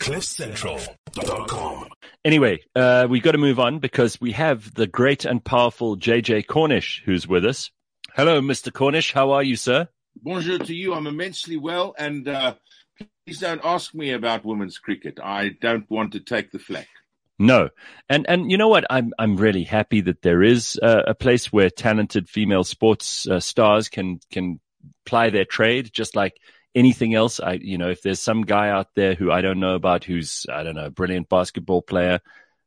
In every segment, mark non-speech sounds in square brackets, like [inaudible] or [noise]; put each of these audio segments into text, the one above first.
CliffCentral.com. Anyway, uh, we got to move on because we have the great and powerful JJ Cornish who's with us. Hello, Mr. Cornish. How are you, sir? Bonjour to you. I'm immensely well, and uh, please don't ask me about women's cricket. I don't want to take the flak. No, and and you know what? I'm I'm really happy that there is a, a place where talented female sports uh, stars can can ply their trade, just like anything else. I you know if there's some guy out there who I don't know about who's I don't know a brilliant basketball player,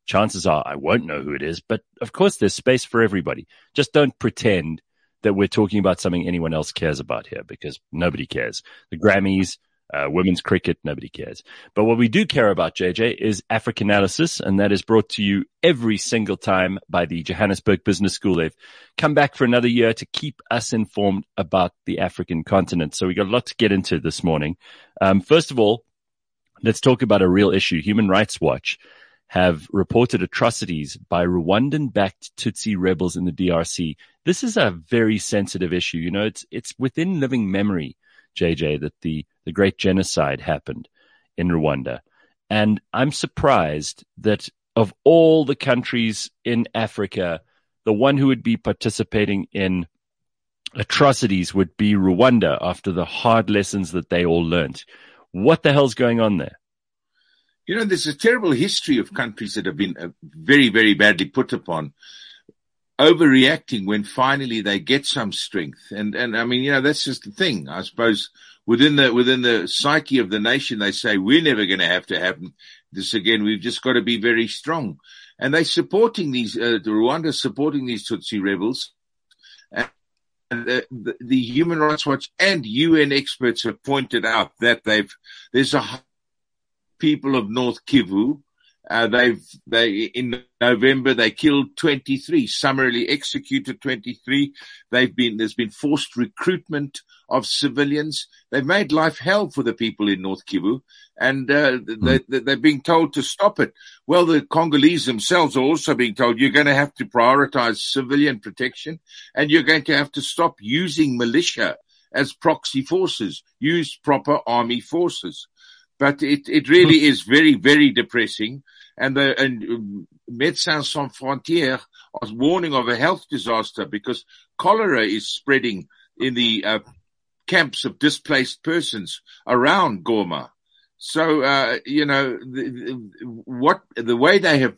chances are I won't know who it is. But of course, there's space for everybody. Just don't pretend that we're talking about something anyone else cares about here because nobody cares. The Grammys uh, women's cricket, nobody cares. But what we do care about, JJ, is Africanalysis, and that is brought to you every single time by the Johannesburg Business School. They've come back for another year to keep us informed about the African continent. So we got a lot to get into this morning. Um, first of all, let's talk about a real issue. Human Rights Watch have reported atrocities by Rwandan-backed Tutsi rebels in the DRC. This is a very sensitive issue. You know, it's, it's within living memory JJ, that the, the great genocide happened in Rwanda. And I'm surprised that of all the countries in Africa, the one who would be participating in atrocities would be Rwanda after the hard lessons that they all learned. What the hell's going on there? You know, there's a terrible history of countries that have been uh, very, very badly put upon overreacting when finally they get some strength. And, and I mean, you know, that's just the thing. I suppose within the, within the psyche of the nation, they say, we're never going to have to have this again. We've just got to be very strong. And they're supporting these, uh, the Rwanda supporting these Tutsi rebels. And the, the, the Human Rights Watch and UN experts have pointed out that they've, there's a people of North Kivu uh, they've they in November they killed 23, summarily executed 23. They've been there's been forced recruitment of civilians. They've made life hell for the people in North Kivu, and uh, they, hmm. they're being told to stop it. Well, the Congolese themselves are also being told you're going to have to prioritize civilian protection, and you're going to have to stop using militia as proxy forces. Use proper army forces but it, it really is very, very depressing. And the, and um, Médecins Sans Frontières are warning of a health disaster because cholera is spreading in the uh, camps of displaced persons around Goma. So, uh, you know, the, the, what, the way they have,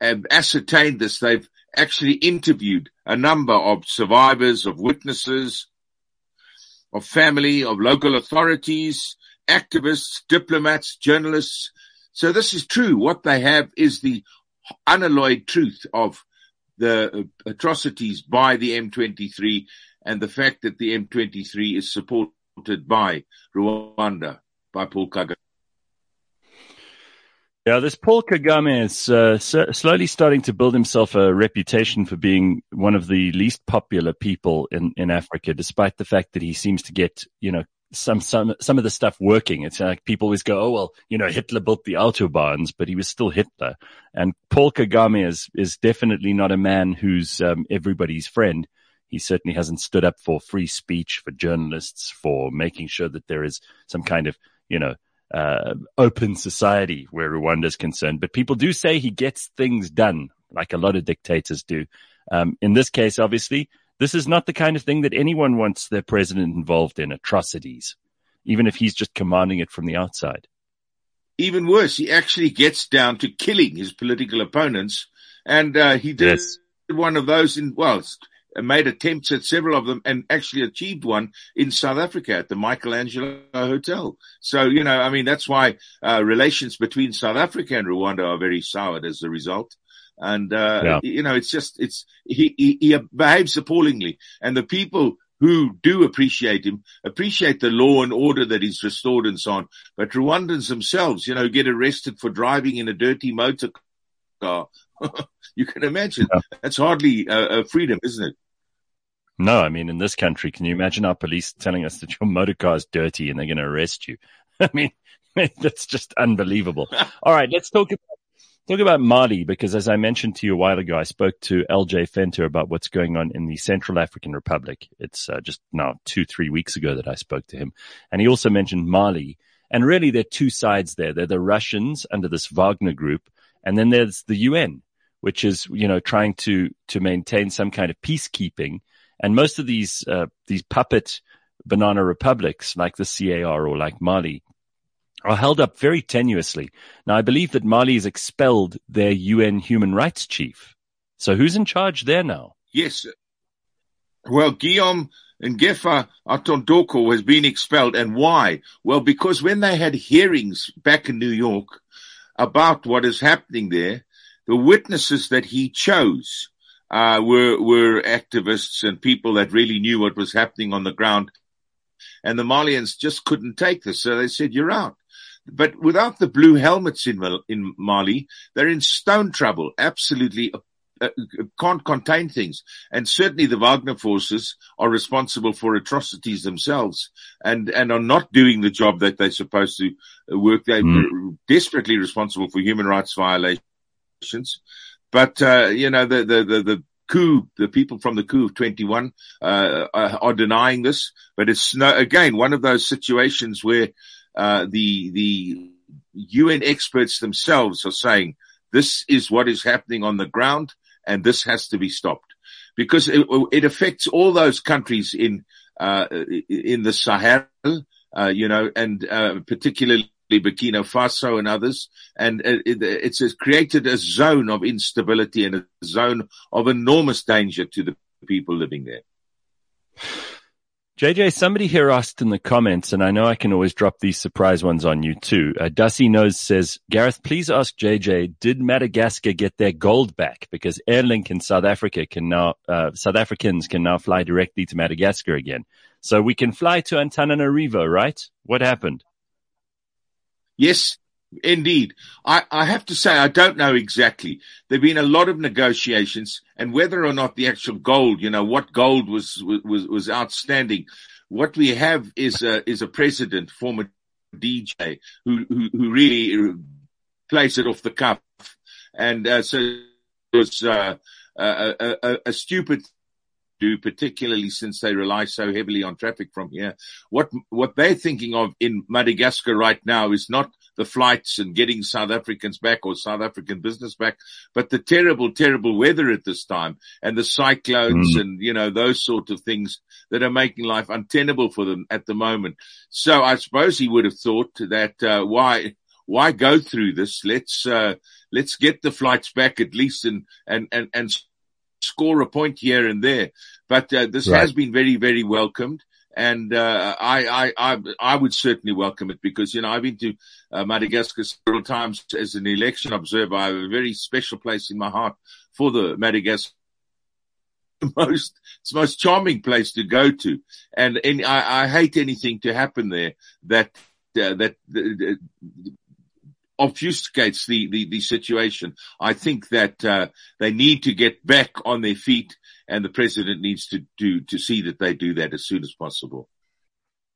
have ascertained this, they've actually interviewed a number of survivors, of witnesses, of family, of local authorities, activists, diplomats, journalists. So this is true. What they have is the unalloyed truth of the atrocities by the M23 and the fact that the M23 is supported by Rwanda, by Paul Kagame. Yeah, this Paul Kagame is uh, slowly starting to build himself a reputation for being one of the least popular people in, in Africa, despite the fact that he seems to get, you know, some some some of the stuff working. It's like people always go, "Oh well, you know, Hitler built the autobahns, but he was still Hitler." And Paul Kagame is is definitely not a man who's um, everybody's friend. He certainly hasn't stood up for free speech for journalists, for making sure that there is some kind of you know uh, open society where Rwanda is concerned. But people do say he gets things done, like a lot of dictators do. Um, in this case, obviously, this is not the kind of thing that anyone wants their president involved in atrocities, even if he's just commanding it from the outside. Even worse, he actually gets down to killing his political opponents. And uh, he did yes. one of those in, well, made attempts at several of them and actually achieved one in South Africa at the Michelangelo Hotel. So, you know, I mean, that's why uh, relations between South Africa and Rwanda are very soured as a result. And, uh, yeah. you know, it's just, it's, he, he, he behaves appallingly. And the people who do appreciate him, appreciate the law and order that he's restored and so on. But Rwandans themselves, you know, get arrested for driving in a dirty motor car. [laughs] you can imagine. Yeah. That's hardly a, a freedom, isn't it? No, I mean, in this country, can you imagine our police telling us that your motor car is dirty and they're going to arrest you? [laughs] I mean, [laughs] that's just unbelievable. All right, let's talk about Talk about Mali, because as I mentioned to you a while ago, I spoke to LJ Fenter about what's going on in the Central African Republic. It's uh, just now two, three weeks ago that I spoke to him. And he also mentioned Mali And really, there are two sides there. They're the Russians under this Wagner group, and then there's the UN, which is, you know, trying to, to maintain some kind of peacekeeping. And most of these, uh, these puppet banana republics like the CAR or like Mali are held up very tenuously. Now, I believe that Mali has expelled their UN human rights chief. So who's in charge there now? Yes. Well, Guillaume Ngefa Atondoko has been expelled. And why? Well, because when they had hearings back in New York about what is happening there, the witnesses that he chose uh, were were activists and people that really knew what was happening on the ground. And the Malians just couldn't take this, so they said, "You're out." But without the blue helmets in in Mali, they're in stone trouble. Absolutely uh, can't contain things. And certainly the Wagner forces are responsible for atrocities themselves and, and are not doing the job that they're supposed to work. They're mm. desperately responsible for human rights violations. But, uh, you know, the, the, the, the coup, the people from the coup of 21, uh, are denying this, but it's no, again, one of those situations where, uh, the, the UN experts themselves are saying, this is what is happening on the ground and this has to be stopped because it, it affects all those countries in uh, in the Sahel, uh, you know, and uh, particularly Burkina Faso and others, and it, it's created a zone of instability and a zone of enormous danger to the people living there. JJ, somebody here asked in the comments, and I know I can always drop these surprise ones on you too. Uh, Dusty Knows says, Gareth, please ask JJ, did Madagascar get their gold back? Because Airlink in South Africa can now, uh, South Africans can now fly directly to Madagascar again. So we can fly to Antananarivo, right? What happened? Yes, Indeed. I, I have to say, I don't know exactly. There have been a lot of negotiations and whether or not the actual gold, you know, what gold was, was, was outstanding. What we have is a, is a president, former DJ, who, who, who really plays it off the cuff. And, uh, so it was, uh, a, a, a stupid do, particularly since they rely so heavily on traffic from here. What what they're thinking of in Madagascar right now is not the flights and getting South Africans back or South African business back, but the terrible, terrible weather at this time and the cyclones mm. and you know those sort of things that are making life untenable for them at the moment. So I suppose he would have thought that uh, why why go through this? Let's uh, let's get the flights back at least and and and and score a point here and there. But uh, this right. has been very, very welcomed. And uh, I, I, I, I, would certainly welcome it because, you know, I've been to uh, Madagascar several times as an election observer. I have a very special place in my heart for the Madagascar [laughs] most it's the most charming place to go to, and, I, I hate anything to happen there that uh, that uh, obfuscates the, the, the situation. I think that uh, they need to get back on their feet, and the president needs to do to see that they do that as soon as possible.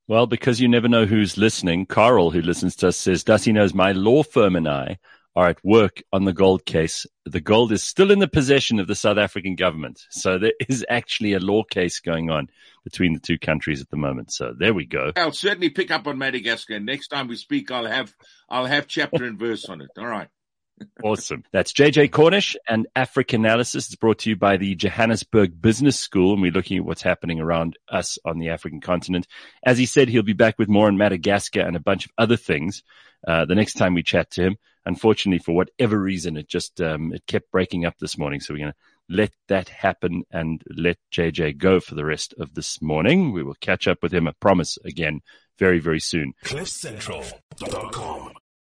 Well, because you never know who's listening, Carl, who listens to us, says, Dusty knows my law firm and I are at work on the gold case. The gold is still in the possession of the South African government. So there [laughs] is actually a law case going on between the two countries at the moment. So there we go. I'll certainly pick up on Madagascar. Next time we speak, I'll have, I'll have chapter and verse on it. All right. Awesome. That's JJ Cornish and African analysis. It's brought to you by the Johannesburg Business School, and we're looking at what's happening around us on the African continent. As he said, he'll be back with more on Madagascar and a bunch of other things uh, the next time we chat to him. Unfortunately, for whatever reason, it just um, it kept breaking up this morning. So we're going to let that happen and let JJ go for the rest of this morning. We will catch up with him, I promise, again very, very soon. CliffCentral.com